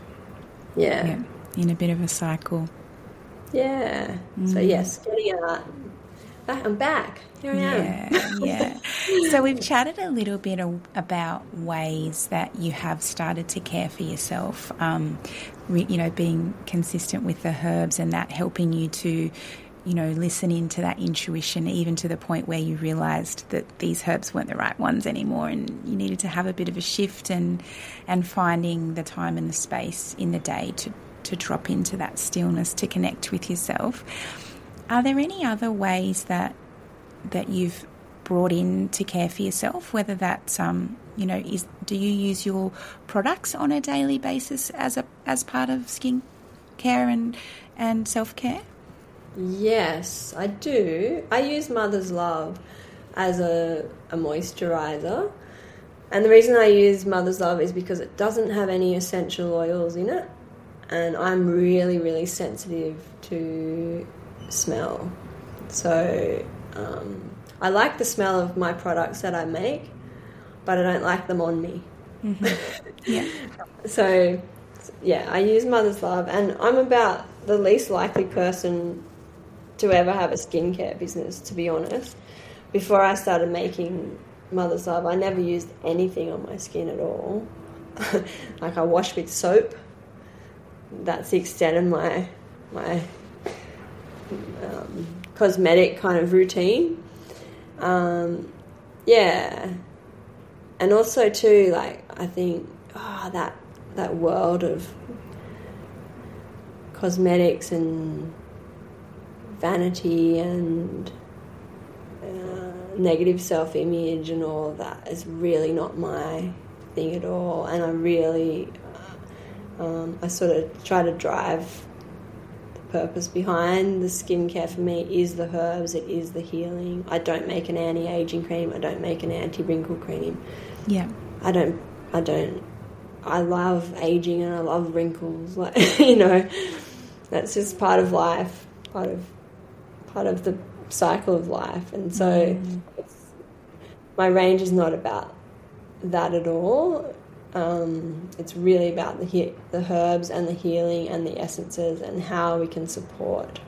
Yeah. Yeah. In a bit of a cycle. Yeah. Mm. So, yes, getting out. I'm back here I am. Yeah, yeah. so we've chatted a little bit about ways that you have started to care for yourself. Um, you know, being consistent with the herbs and that helping you to you know, listen into that intuition, even to the point where you realised that these herbs weren't the right ones anymore, and you needed to have a bit of a shift and and finding the time and the space in the day to to drop into that stillness to connect with yourself. Are there any other ways that that you've brought in to care for yourself, whether that's um, you know, is do you use your products on a daily basis as a as part of skin care and and self care? Yes, I do. I use Mother's Love as a, a moisturizer. And the reason I use Mother's Love is because it doesn't have any essential oils in it. And I'm really, really sensitive to smell. So um, I like the smell of my products that I make, but I don't like them on me. Mm-hmm. [LAUGHS] Yeah. so, yeah, I use Mother's Love, and I'm about the least likely person to ever have a skincare business, to be honest. Before I started making Mother's Love, I never used anything on my skin at all. [LAUGHS] like I wash with soap. That's the extent of my my um, cosmetic kind of routine. Um, yeah, and also too, like I think oh, that that world of cosmetics and vanity and uh, negative self image and all of that is really not my thing at all. And I really, um, I sort of try to drive purpose behind the skincare for me is the herbs, it is the healing. I don't make an anti aging cream, I don't make an anti wrinkle cream. Yeah. I don't, I don't, I love aging and I love wrinkles. [LAUGHS] Like, you know, that's just part of life, part of, part of the cycle of life. And so mm. my range is not about that at all. Um, it's really about the he- the herbs and the healing and the essences and how we can support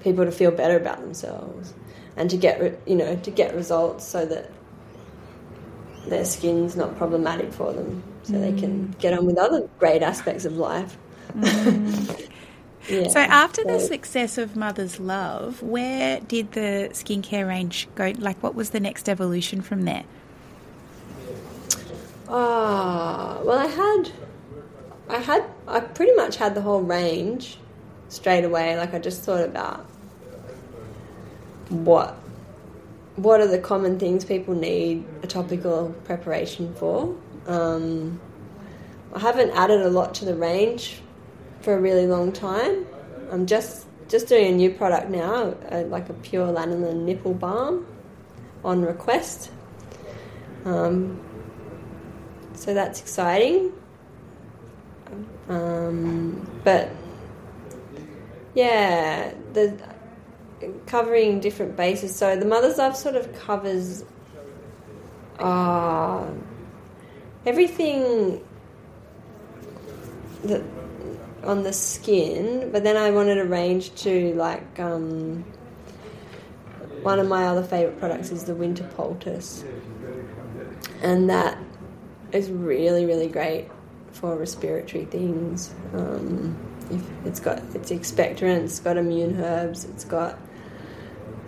people to feel better about themselves and to get re- you know to get results so that their skin's not problematic for them so mm. they can mm. get on with other great aspects of life. Mm. [LAUGHS] yeah, so after so. the success of Mother's Love, where did the skincare range go? Like, what was the next evolution from there? Ah, well, I had, I had, I pretty much had the whole range straight away. Like I just thought about what, what are the common things people need a topical preparation for. Um, I haven't added a lot to the range for a really long time. I'm just just doing a new product now, uh, like a pure lanolin nipple balm on request. Um, so that's exciting. Um, but yeah, the covering different bases. So the Mother's Love sort of covers uh, everything that on the skin, but then I wanted a range to like um, one of my other favorite products is the Winter Poultice, and that is really really great for respiratory things. Um, if it's got it's expectorant, it's got immune herbs, it's got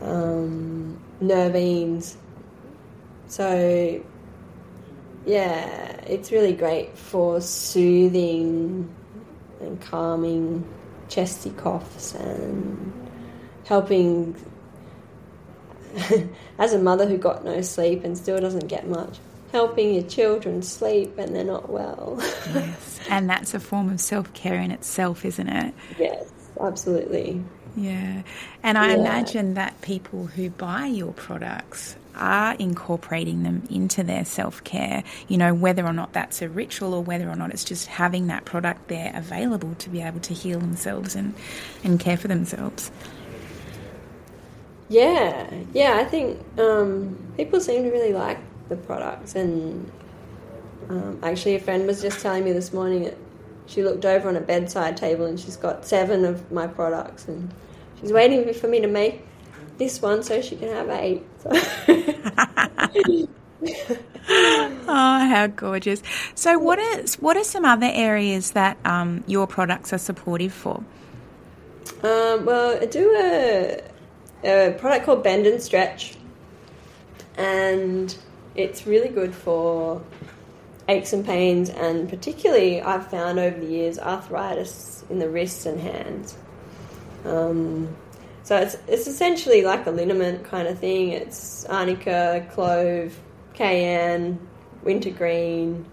um, nervines. So yeah, it's really great for soothing and calming chesty coughs and helping [LAUGHS] as a mother who got no sleep and still doesn't get much helping your children sleep when they're not well. yes, [LAUGHS] and that's a form of self care in itself, isn't it? Yes, absolutely. Yeah, and I yeah. imagine that people who buy your products are incorporating them into their self care, you know, whether or not that's a ritual or whether or not it's just having that product there available to be able to heal themselves and, and care for themselves. Yeah, yeah, I think um, people seem to really like the products. And um, actually, a friend was just telling me this morning that she looked over on a bedside table and she's got seven of my products, and she's waiting for me to make this one so she can have eight. [LAUGHS] oh, how gorgeous! So, what is what are some other areas that um, your products are supportive for? Um, well, I do a, a product called Bend and Stretch, and it's really good for aches and pains, and particularly I've found over the years arthritis in the wrists and hands. Um, so it's it's essentially like a liniment kind of thing. It's arnica, clove, cayenne, wintergreen,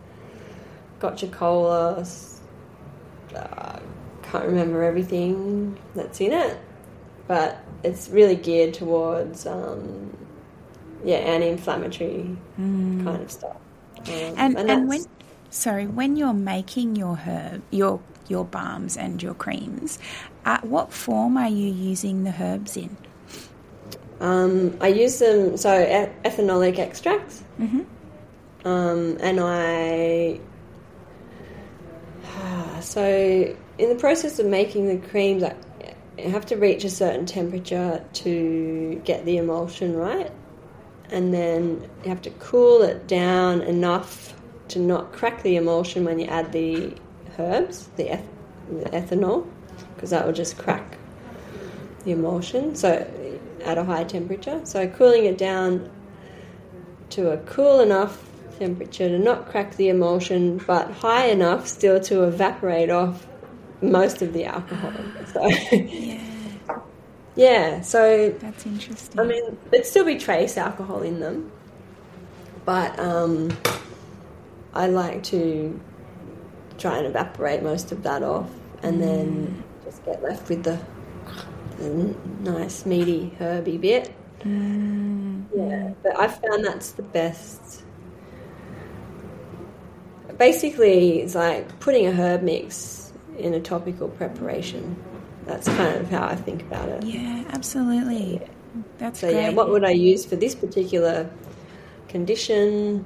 gotu kola. Uh, can't remember everything that's in it, but it's really geared towards um, yeah, anti-inflammatory mm. kind of stuff. Um, and and, and when sorry, when you're making your herb, your your balms and your creams, uh, what form are you using the herbs in? Um, I use them so ethanolic extracts, mm-hmm. um, and I [SIGHS] so in the process of making the creams, I have to reach a certain temperature to get the emulsion right and then you have to cool it down enough to not crack the emulsion when you add the herbs, the, eth- the ethanol, because that will just crack the emulsion. So at a high temperature, so cooling it down to a cool enough temperature to not crack the emulsion, but high enough still to evaporate off most of the alcohol. So, [LAUGHS] Yeah, yeah, so that's interesting. I mean, there'd still be trace alcohol in them, but um, I like to try and evaporate most of that off, and then just get left with the, the nice meaty herby bit. Mm, Yeah, but I found that's the best. Basically, it's like putting a herb mix in a topical preparation. That's kind of how I think about it. yeah, absolutely. That's So great. yeah, what would I use for this particular condition?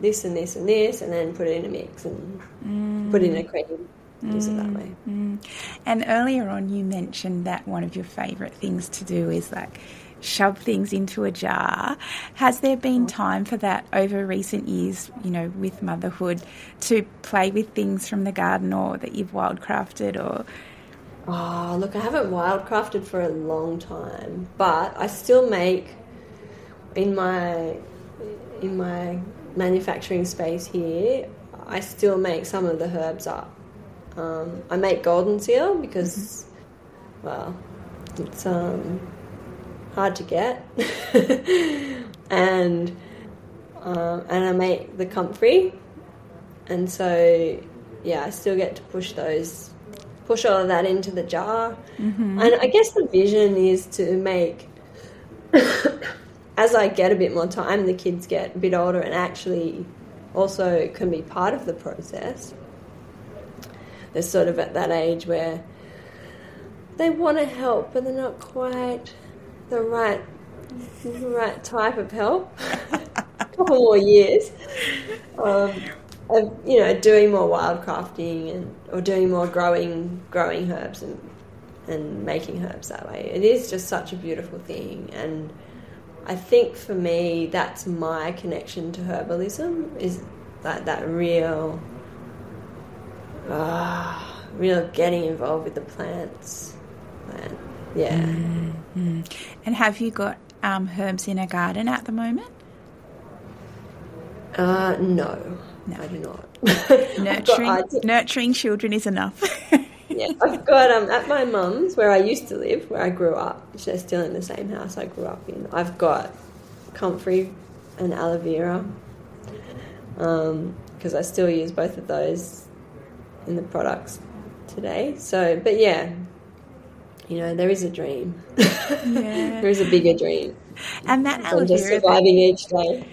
This and this and this, and then put it in a mix and mm. put it in a cream. Use it that mm, way. Mm. And earlier on, you mentioned that one of your favourite things to do is like shove things into a jar. Has there been mm. time for that over recent years, you know, with motherhood, to play with things from the garden or that you've wildcrafted or. Oh, look, I haven't wildcrafted for a long time, but I still make in my in my manufacturing space here. I still make some of the herbs up. Um, I make golden seal because, well, it's um, hard to get, [LAUGHS] and um, and I make the comfrey, and so yeah, I still get to push those, push all of that into the jar, and I guess the vision is to make. [COUGHS] as I get a bit more time, the kids get a bit older and actually also can be part of the process. They're sort of at that age where they want to help, but they're not quite the right the right type of help. [LAUGHS] a couple more years, um, of you know, doing more wildcrafting and or doing more growing growing herbs and and making herbs that way. It is just such a beautiful thing, and I think for me, that's my connection to herbalism is that that real, ah, real getting involved with the plants. And, yeah. And have you got um, herbs in a garden at the moment? Uh, no, No. I do not. [LAUGHS] I've got- [LAUGHS] Nurturing, nurturing children is enough. yeah, [LAUGHS] I've got um at my mum's where I used to live, where I grew up. They're still in the same house I grew up in. I've got comfrey and aloe vera because I still use both of those in the products today. So, but yeah, you know, there is a dream. Yeah. there is a bigger dream. and that aloe just vera, that, surviving each day.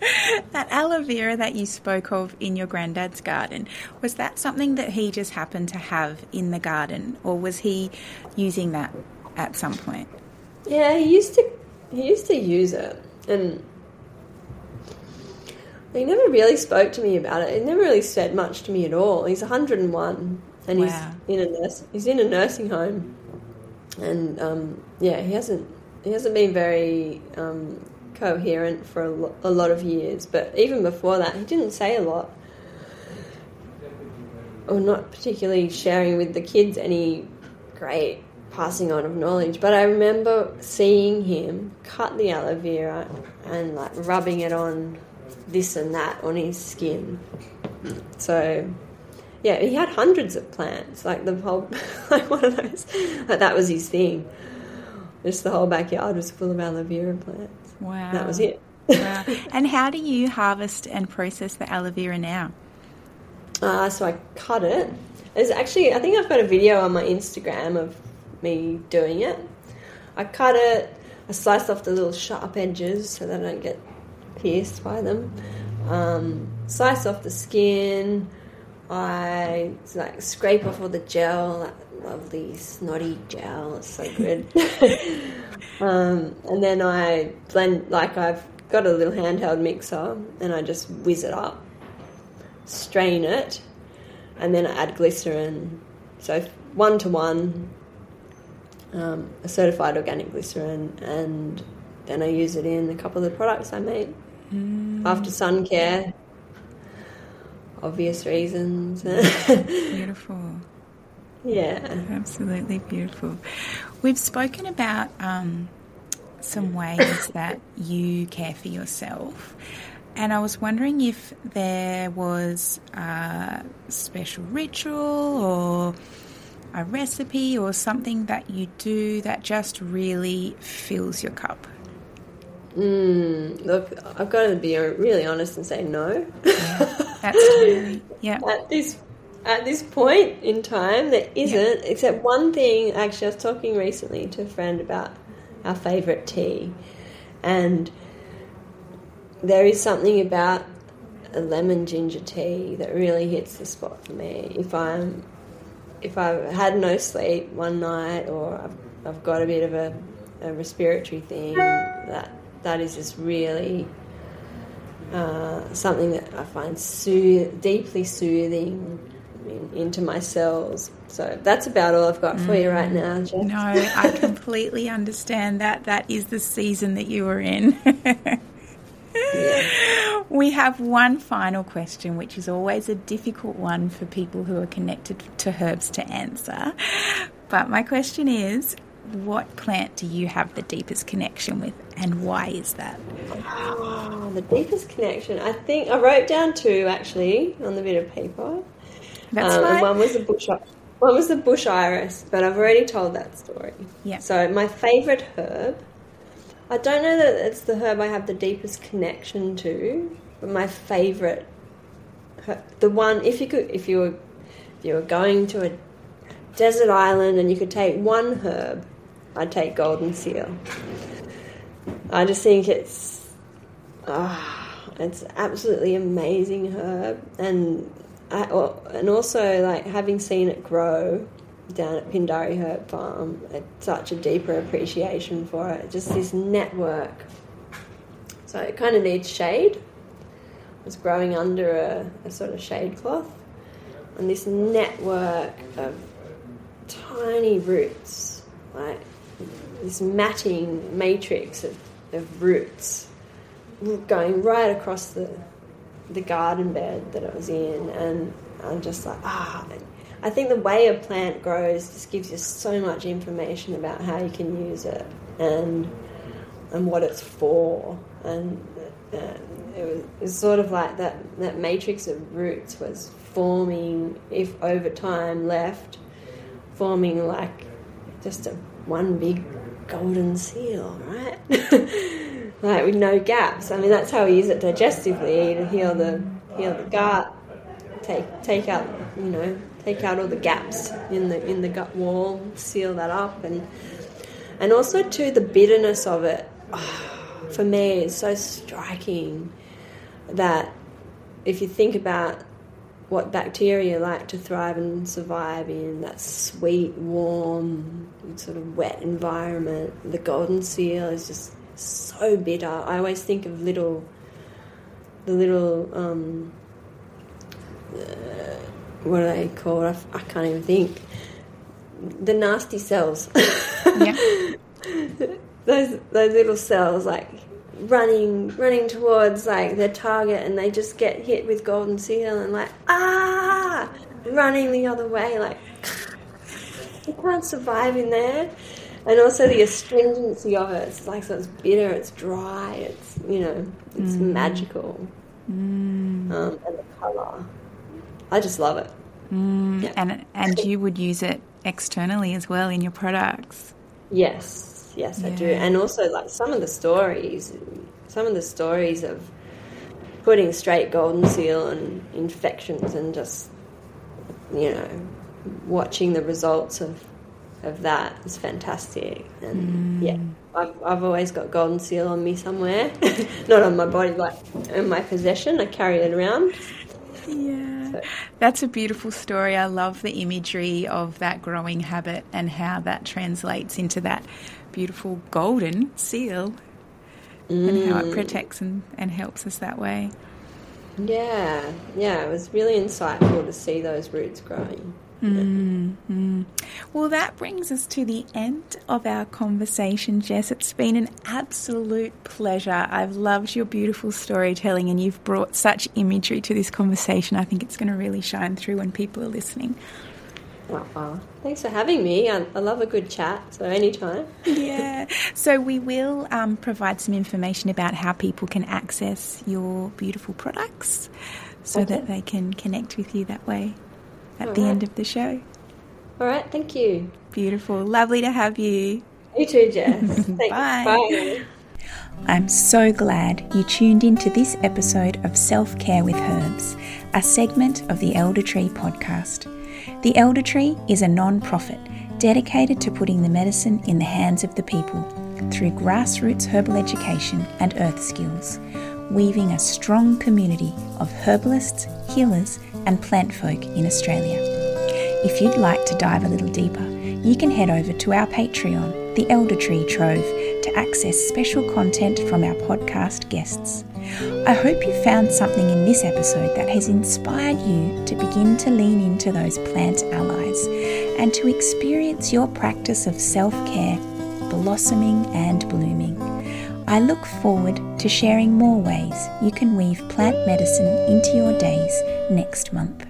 [LAUGHS] that aloe vera that you spoke of in your granddad's garden, was that something that he just happened to have in the garden, or was he using that at some point? Yeah, he used to he used to use it, and he never really spoke to me about it. He never really said much to me at all. He's 101, and Wow. he's in a nurse. He's in a nursing home, and um, yeah, he hasn't he hasn't been very um, coherent for a, lo- a lot of years. But even before that, he didn't say a lot, or not particularly sharing with the kids any great passing on of knowledge. But I remember seeing him cut the aloe vera and like rubbing it on this and that on his skin. So yeah, he had hundreds of plants, like the whole, [LAUGHS] like one of those, like that was his thing. Just the whole backyard was full of aloe vera plants. Wow. That was it. Wow. and how do you harvest and process the aloe vera now? Uh, so I cut it. There's actually, I think I've got a video on my Instagram of me doing it. I cut it. I slice off the little sharp edges so that I don't get pierced by them. Um, slice off the skin. I like scrape off all the gel, that lovely snotty gel. It's so good. [LAUGHS] um, and then I blend like I've got a little handheld mixer, and I just whiz it up strain it, and then I add glycerin. So one to one, um, a certified organic glycerin, and then I use it in a couple of the products I make. After sun care, obvious reasons. [LAUGHS] Beautiful. Yeah. Absolutely beautiful. We've spoken about um, some ways [COUGHS] that you care for yourself. And I was wondering if there was a special ritual or a recipe or something that you do that just really fills your cup. Mm, look, I've got to be really honest and say no. Yeah, that's [LAUGHS] really, yeah. at this at this point in time, there isn't, yeah. except one thing. Actually, I was talking recently to a friend about our favourite tea, and there is something about a lemon ginger tea that really hits the spot for me. If I'm if I've had no sleep one night or I've, I've got a bit of a, a respiratory thing, that that is just really uh, something that I find sooth- deeply soothing in, into my cells. So that's about all I've got for mm. you right now, Jess. No, I [LAUGHS] completely understand that. That is the season that you are in. yeah. We have one final question, which is always a difficult one for people who are connected to herbs to answer. But my question is what plant do you have the deepest connection with, and why is that? Oh, [GASPS] the deepest connection. I think I wrote down two actually on the bit of paper. That's um. One was the bush. One was the bush iris, but I've already told that story. Yeah. So my favourite herb. I don't know that it's the herb I have the deepest connection to, but my favourite, the one if you could, if you were, if you were going to a desert island and you could take one herb I'd take golden seal. I just think it's, ah, oh, it's absolutely amazing herb, and I, and also like having seen it grow down at Pindari Herb Farm, such a deeper appreciation for it. Just this network. So it kind of needs shade. It's growing under a, a sort of shade cloth, and this network of tiny roots, like this matting matrix of, of roots going right across the the garden bed that I was in, and I'm just like, ah. I think the way a plant grows just gives you so much information about how you can use it and and what it's for, and uh, it, was, it was sort of like that that matrix of roots was forming, if over time left, forming like just a one big golden seal, right? [LAUGHS] like with no gaps. I mean, that's how we use it digestively to heal the heal the gut, take take out you know take out all the gaps in the in the gut wall, seal that up, and and also too the bitterness of it. Oh, [SIGHS] for me, is so striking that if you think about what bacteria like to thrive and survive in that sweet, warm, sort of wet environment. The golden seal is just so bitter. I always think of little, the little, um, uh, what are they called? I, I, can't even think. The nasty cells. yeah. [LAUGHS] those those little cells, like running running towards like their target and they just get hit with golden seal and like ah running the other way like [LAUGHS] you can't survive in there and also the astringency of it it's like so it's bitter it's dry it's you know it's mm. magical mm. Um, and the color i just love it mm. yeah. and and you would use it externally as well in your products yes yes, yeah. I do. And also, like some of the stories, some of the stories of putting straight golden seal and infections, and just you know, watching the results of of that is fantastic. And mm. yeah, I've I've always got golden seal on me somewhere, [LAUGHS] not on my body, but in my possession. I carry it around. Yeah, so. that's a beautiful story. I love the imagery of that growing habit and how that translates into that beautiful golden seal mm. and how it mm. protects and, and helps us that way. Yeah, yeah, it was really insightful to see those roots growing. Mm, Well, that brings us to the end of our conversation, Jess. It's been an absolute pleasure. I've loved your beautiful storytelling, and you've brought such imagery to this conversation. I think it's going to really shine through when people are listening. Wow. Thanks for having me. I, I love a good chat, so anytime. [LAUGHS] yeah. So we will um, provide some information about how people can access your beautiful products so okay. that they can connect with you that way at All the right. end of the show. All right. Thank you. Beautiful. Lovely to have you. You too, Jess. [LAUGHS] Bye. Bye. I'm so glad you tuned into this episode of Self Care with Herbs, a segment of the Elder Tree podcast. The Elder Tree is a non profit dedicated to putting the medicine in the hands of the people through grassroots herbal education and earth skills, weaving a strong community of herbalists, healers, and plant folk in Australia. If you'd like to dive a little deeper, you can head over to our Patreon, the Elder Tree Trove, to access special content from our podcast guests. I hope you found something in this episode that has inspired you to begin to lean into those plant allies and to experience your practice of self care blossoming and blooming. I look forward to sharing more ways you can weave plant medicine into your days next month.